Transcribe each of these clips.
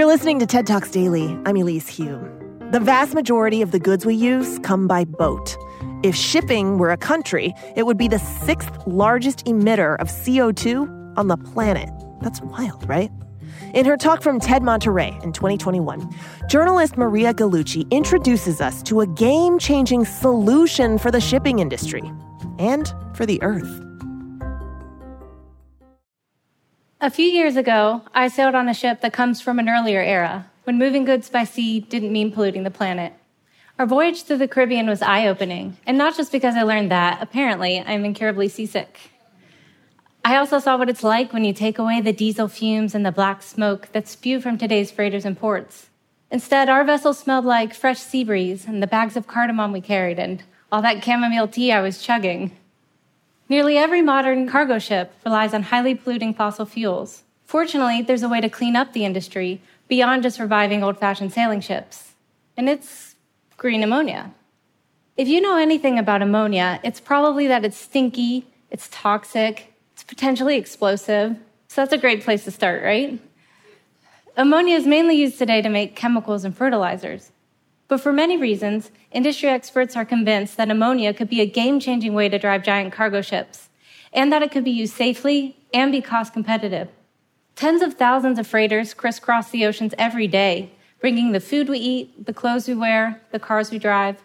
You're listening to TED Talks Daily. I'm Elise Hu. The vast majority of the goods we use come by boat. If shipping were a country, it would be the sixth largest emitter of CO2 on the planet. That's wild, right? In her talk from TED Monterey in 2021, journalist Maria Gallucci introduces us to a game changing solution for the shipping industry and for the earth. A few years ago, I sailed on a ship that comes from an earlier era, when moving goods by sea didn't mean polluting the planet. Our voyage through the Caribbean was eye opening, and not just because I learned that, apparently, I'm incurably seasick. I also saw what it's like when you take away the diesel fumes and the black smoke that spew from today's freighters and ports. Instead, our vessel smelled like fresh sea breeze and the bags of cardamom we carried and all that chamomile tea I was chugging. Nearly every modern cargo ship relies on highly polluting fossil fuels. Fortunately, there's a way to clean up the industry beyond just reviving old fashioned sailing ships, and it's green ammonia. If you know anything about ammonia, it's probably that it's stinky, it's toxic, it's potentially explosive. So that's a great place to start, right? Ammonia is mainly used today to make chemicals and fertilizers. But for many reasons, industry experts are convinced that ammonia could be a game changing way to drive giant cargo ships, and that it could be used safely and be cost competitive. Tens of thousands of freighters crisscross the oceans every day, bringing the food we eat, the clothes we wear, the cars we drive.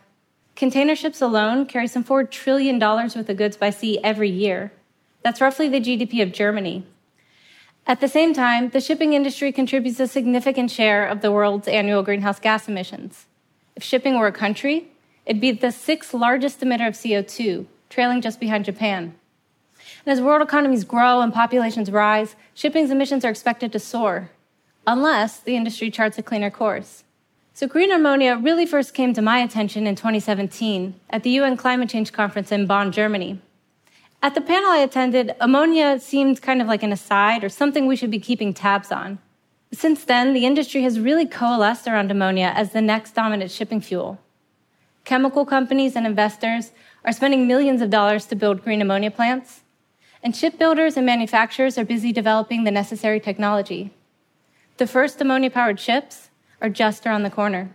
Container ships alone carry some $4 trillion worth of goods by sea every year. That's roughly the GDP of Germany. At the same time, the shipping industry contributes a significant share of the world's annual greenhouse gas emissions. If shipping were a country, it'd be the sixth largest emitter of CO2, trailing just behind Japan. And as world economies grow and populations rise, shipping's emissions are expected to soar, unless the industry charts a cleaner course. So, green ammonia really first came to my attention in 2017 at the UN Climate Change Conference in Bonn, Germany. At the panel I attended, ammonia seemed kind of like an aside or something we should be keeping tabs on. Since then, the industry has really coalesced around ammonia as the next dominant shipping fuel. Chemical companies and investors are spending millions of dollars to build green ammonia plants, and shipbuilders and manufacturers are busy developing the necessary technology. The first ammonia powered ships are just around the corner.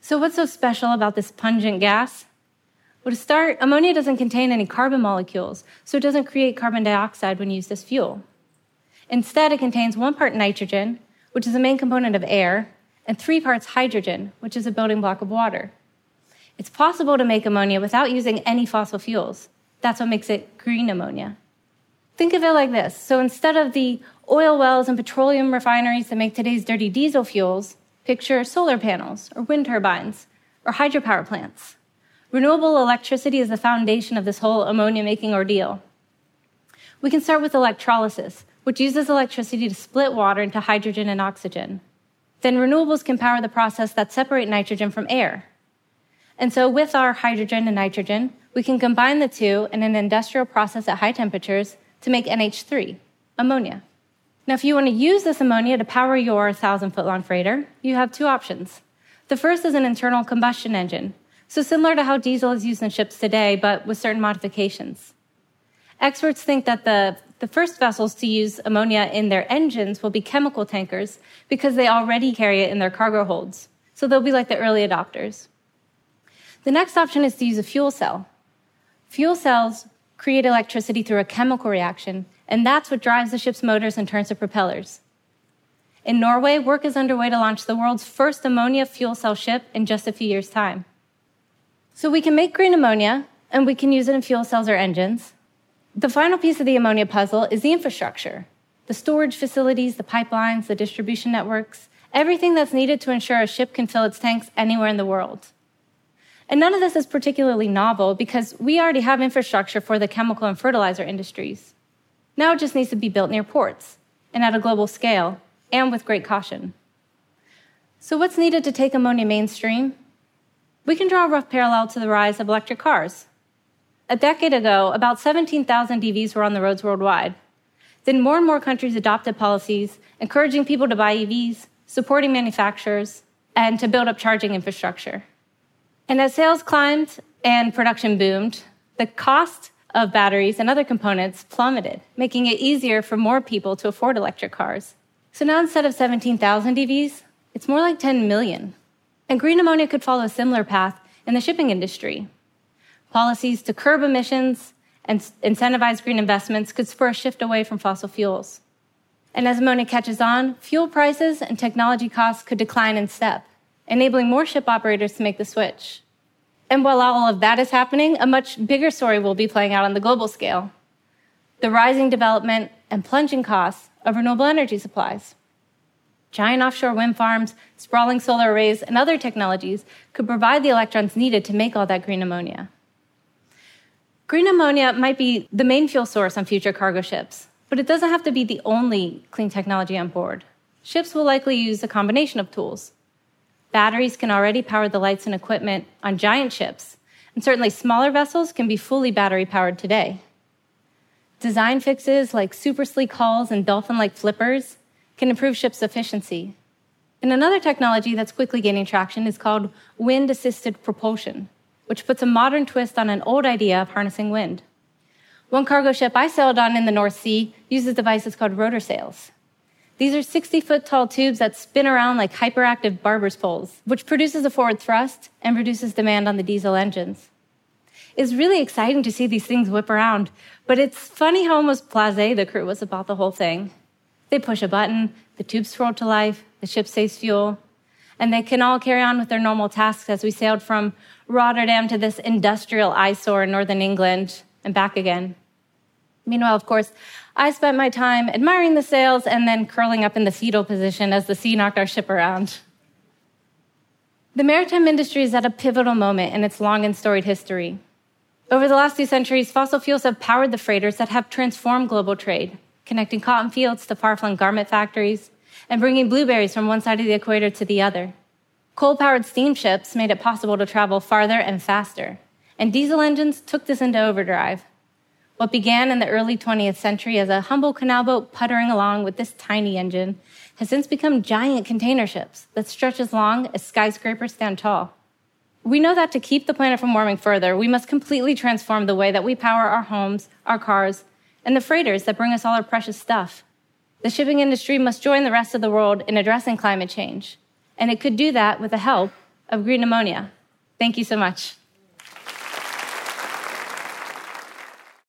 So, what's so special about this pungent gas? Well, to start, ammonia doesn't contain any carbon molecules, so it doesn't create carbon dioxide when used as fuel. Instead, it contains one part nitrogen, which is the main component of air, and three parts hydrogen, which is a building block of water. It's possible to make ammonia without using any fossil fuels. That's what makes it green ammonia. Think of it like this. So instead of the oil wells and petroleum refineries that make today's dirty diesel fuels, picture solar panels or wind turbines or hydropower plants. Renewable electricity is the foundation of this whole ammonia making ordeal. We can start with electrolysis, which uses electricity to split water into hydrogen and oxygen. Then renewables can power the process that separate nitrogen from air. And so with our hydrogen and nitrogen, we can combine the two in an industrial process at high temperatures to make NH3, ammonia. Now, if you want to use this ammonia to power your 1,000 foot long freighter, you have two options. The first is an internal combustion engine, so similar to how diesel is used in ships today, but with certain modifications. Experts think that the the first vessels to use ammonia in their engines will be chemical tankers because they already carry it in their cargo holds. So they'll be like the early adopters. The next option is to use a fuel cell. Fuel cells create electricity through a chemical reaction, and that's what drives the ship's motors and turns the propellers. In Norway, work is underway to launch the world's first ammonia fuel cell ship in just a few years' time. So we can make green ammonia, and we can use it in fuel cells or engines. The final piece of the ammonia puzzle is the infrastructure the storage facilities, the pipelines, the distribution networks, everything that's needed to ensure a ship can fill its tanks anywhere in the world. And none of this is particularly novel because we already have infrastructure for the chemical and fertilizer industries. Now it just needs to be built near ports and at a global scale and with great caution. So, what's needed to take ammonia mainstream? We can draw a rough parallel to the rise of electric cars. A decade ago, about 17,000 EVs were on the roads worldwide. Then more and more countries adopted policies encouraging people to buy EVs, supporting manufacturers, and to build up charging infrastructure. And as sales climbed and production boomed, the cost of batteries and other components plummeted, making it easier for more people to afford electric cars. So now instead of 17,000 EVs, it's more like 10 million. And green ammonia could follow a similar path in the shipping industry. Policies to curb emissions and incentivize green investments could spur a shift away from fossil fuels. And as ammonia catches on, fuel prices and technology costs could decline in step, enabling more ship operators to make the switch. And while all of that is happening, a much bigger story will be playing out on the global scale the rising development and plunging costs of renewable energy supplies. Giant offshore wind farms, sprawling solar arrays, and other technologies could provide the electrons needed to make all that green ammonia. Green ammonia might be the main fuel source on future cargo ships, but it doesn't have to be the only clean technology on board. Ships will likely use a combination of tools. Batteries can already power the lights and equipment on giant ships, and certainly smaller vessels can be fully battery powered today. Design fixes like super sleek hulls and dolphin like flippers can improve ships' efficiency. And another technology that's quickly gaining traction is called wind assisted propulsion, which puts a modern twist on an old idea of harnessing wind. One cargo ship I sailed on in the North Sea uses devices called rotor sails. These are 60 foot tall tubes that spin around like hyperactive barber's poles, which produces a forward thrust and reduces demand on the diesel engines. It's really exciting to see these things whip around, but it's funny how almost blase the crew was about the whole thing. They push a button, the tubes roll to life, the ship saves fuel, and they can all carry on with their normal tasks as we sailed from Rotterdam to this industrial eyesore in northern England and back again. Meanwhile, of course, I spent my time admiring the sails and then curling up in the fetal position as the sea knocked our ship around. The maritime industry is at a pivotal moment in its long and storied history. Over the last two centuries, fossil fuels have powered the freighters that have transformed global trade, connecting cotton fields to far flung garment factories and bringing blueberries from one side of the equator to the other. Coal powered steamships made it possible to travel farther and faster, and diesel engines took this into overdrive. What began in the early 20th century as a humble canal boat puttering along with this tiny engine has since become giant container ships that stretch as long as skyscrapers stand tall. We know that to keep the planet from warming further, we must completely transform the way that we power our homes, our cars, and the freighters that bring us all our precious stuff. The shipping industry must join the rest of the world in addressing climate change, and it could do that with the help of green ammonia. Thank you so much.